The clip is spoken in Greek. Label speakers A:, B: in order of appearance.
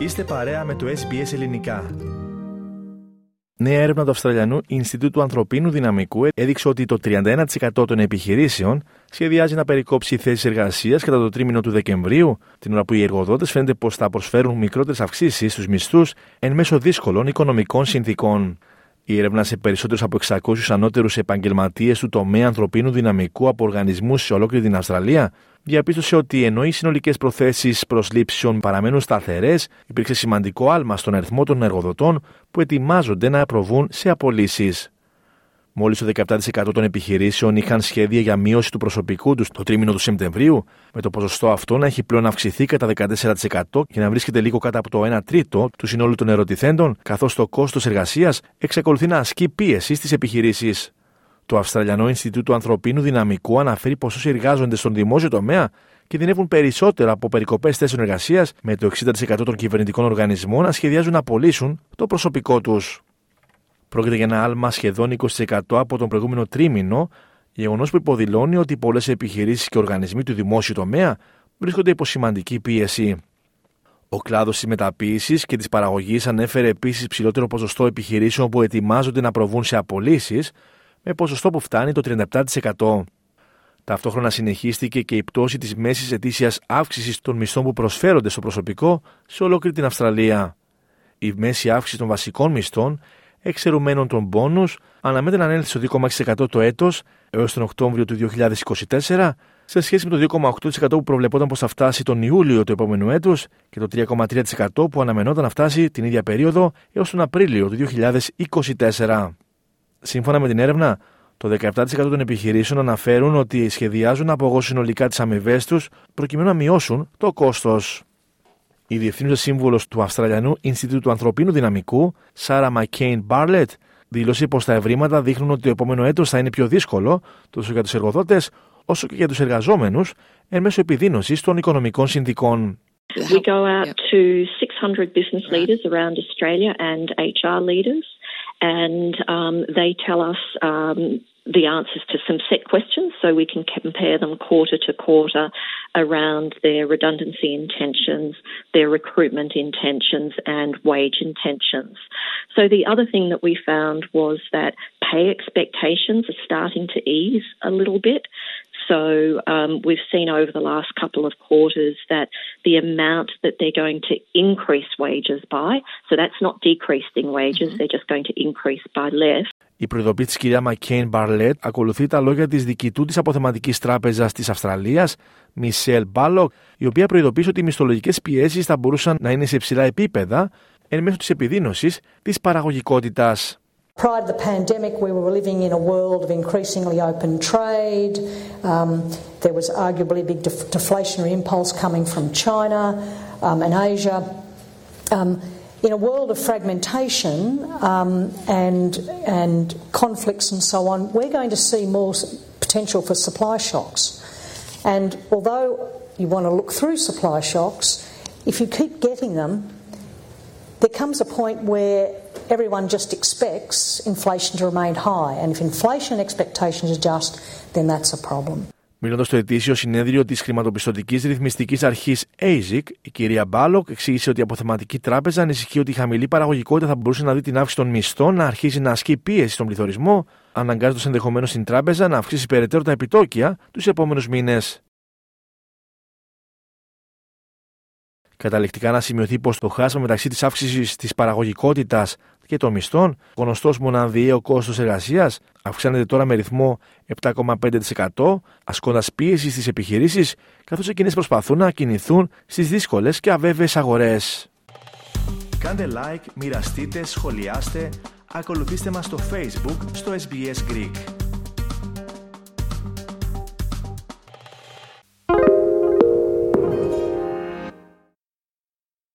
A: Είστε παρέα με το SBS Ελληνικά. Νέα έρευνα του Αυστραλιανού Ινστιτούτου Ανθρωπίνου Δυναμικού έδειξε ότι το 31% των επιχειρήσεων σχεδιάζει να περικόψει θέσεις εργασίας κατά το τρίμηνο του Δεκεμβρίου, την ώρα που οι εργοδότες φαίνεται πως θα προσφέρουν μικρότερες αυξήσεις στους μισθούς εν μέσω δύσκολων οικονομικών συνθήκων. Η έρευνα σε περισσότερους από 600 ανώτερους επαγγελματίες του τομέα ανθρωπίνου δυναμικού από οργανισμούς σε ολόκληρη την Αυστραλία διαπίστωσε ότι ενώ οι συνολικές προθέσεις προσλήψεων παραμένουν σταθερές, υπήρξε σημαντικό άλμα στον αριθμό των εργοδοτών που ετοιμάζονται να προβούν σε απολύσεις. Μόλις το 17% των επιχειρήσεων είχαν σχέδια για μείωση του προσωπικού τους το τρίμηνο του Σεπτεμβρίου, με το ποσοστό αυτό να έχει πλέον αυξηθεί κατά 14% και να βρίσκεται λίγο κάτω από το 1 τρίτο του συνόλου των ερωτηθέντων, καθώς το κόστος εργασίας εξακολουθεί να ασκεί πίεση στις επιχειρήσεις. Το Αυστραλιανό Ινστιτούτο Ανθρωπίνου Δυναμικού αναφέρει πως όσοι εργάζονται στον δημόσιο τομέα κινδυνεύουν περισσότερο από περικοπές θέσεων εργασίας, με το 60% των κυβερνητικών οργανισμών να σχεδιάζουν να απολύσουν το προσωπικό τους. Πρόκειται για ένα άλμα σχεδόν 20% από τον προηγούμενο τρίμηνο, γεγονός που υποδηλώνει ότι πολλές επιχειρήσεις και οργανισμοί του δημόσιου τομέα βρίσκονται υπό σημαντική πίεση. Ο κλάδος της μεταποίησης και της παραγωγής ανέφερε επίσης ψηλότερο ποσοστό επιχειρήσεων που ετοιμάζονται να προβούν σε απολύσεις, με ποσοστό που φτάνει το 37%. Ταυτόχρονα συνεχίστηκε και η πτώση της μέσης ετήσιας αύξησης των μισθών που προσφέρονται στο προσωπικό σε ολόκληρη την Αυστραλία. Η μέση αύξηση των βασικών μισθών εξαιρουμένων των πόνου, αναμένεται να ανέλθει στο 2,6% το έτος έως τον Οκτώβριο του 2024, σε σχέση με το 2,8% που προβλεπόταν πως θα φτάσει τον Ιούλιο του επόμενου έτους και το 3,3% που αναμενόταν να φτάσει την ίδια περίοδο έως τον Απρίλιο του 2024. Σύμφωνα με την έρευνα, το 17% των επιχειρήσεων αναφέρουν ότι σχεδιάζουν να απογώσουν συνολικά τις αμοιβές τους προκειμένου να μειώσουν το κόστος. Η διευθύνουσα σύμβουλος του Αυστραλιανού Ινστιτούτου Ανθρωπίνου Δυναμικού, Σάρα Μακέιν Μπάρλετ, δήλωσε πως τα ευρήματα δείχνουν ότι το επόμενο έτος θα είναι πιο δύσκολο τόσο για τους εργοδότες όσο και για τους εργαζόμενους εν μέσω επιδείνωσης των οικονομικών συνθήκων.
B: We go out to 600 business leaders around Australia and HR leaders, and um, they tell us um, the answers to some set questions so we can compare them quarter to quarter around their redundancy intentions, their recruitment intentions, and wage intentions. So, the other thing that we found was that pay expectations are starting to ease a little bit. So um, we've seen over the last couple of quarters that the amount that they're going to increase wages by, so that's not decreasing wages, mm-hmm. they're just going to increase by less.
A: Η προειδοποίηση της κυρία Μακέιν Μπαρλέτ ακολουθεί τα λόγια της διοικητού της αποθεματικής τράπεζας της Αυστραλίας, Μισελ Μπάλοκ, η οποία προειδοποίησε ότι οι μισθολογικές πιέσεις θα μπορούσαν να είναι σε υψηλά επίπεδα εν μέσω της επιδείνωσης της παραγωγικότητας.
C: Prior to the pandemic, we were living in a world of increasingly open trade. Um, there was arguably a big def- deflationary impulse coming from China um, and Asia. Um, in a world of fragmentation um, and and conflicts and so on, we're going to see more potential for supply shocks. And although you want to look through supply shocks, if you keep getting them, there comes a point where everyone just expects inflation to remain high. And if inflation expectations adjust, then that's a problem.
A: Μιλώντας στο ετήσιο συνέδριο της χρηματοπιστωτικής ρυθμιστικής αρχής ASIC, η κυρία Μπάλοκ εξήγησε ότι η αποθεματική τράπεζα ανησυχεί ότι η χαμηλή παραγωγικότητα θα μπορούσε να δει την αύξηση των μισθών να αρχίσει να ασκεί πίεση στον πληθωρισμό, αναγκάζοντας ενδεχομένως την τράπεζα να αυξήσει περαιτέρω τα επιτόκια τους επόμενους μήνες. Καταληκτικά να σημειωθεί πως το χάσμα μεταξύ της αύξησης της παραγωγικότητας και των μισθών, γνωστός μοναδιαίο κόστος εργασίας, αυξάνεται τώρα με ρυθμό 7,5%, ασκώντας πίεση στις επιχειρήσεις, καθώς εκείνες προσπαθούν να κινηθούν στις δύσκολες και αβέβαιες αγορές.
D: Κάντε like, μοιραστείτε, σχολιάστε, ακολουθήστε μας στο Facebook στο SBS Greek.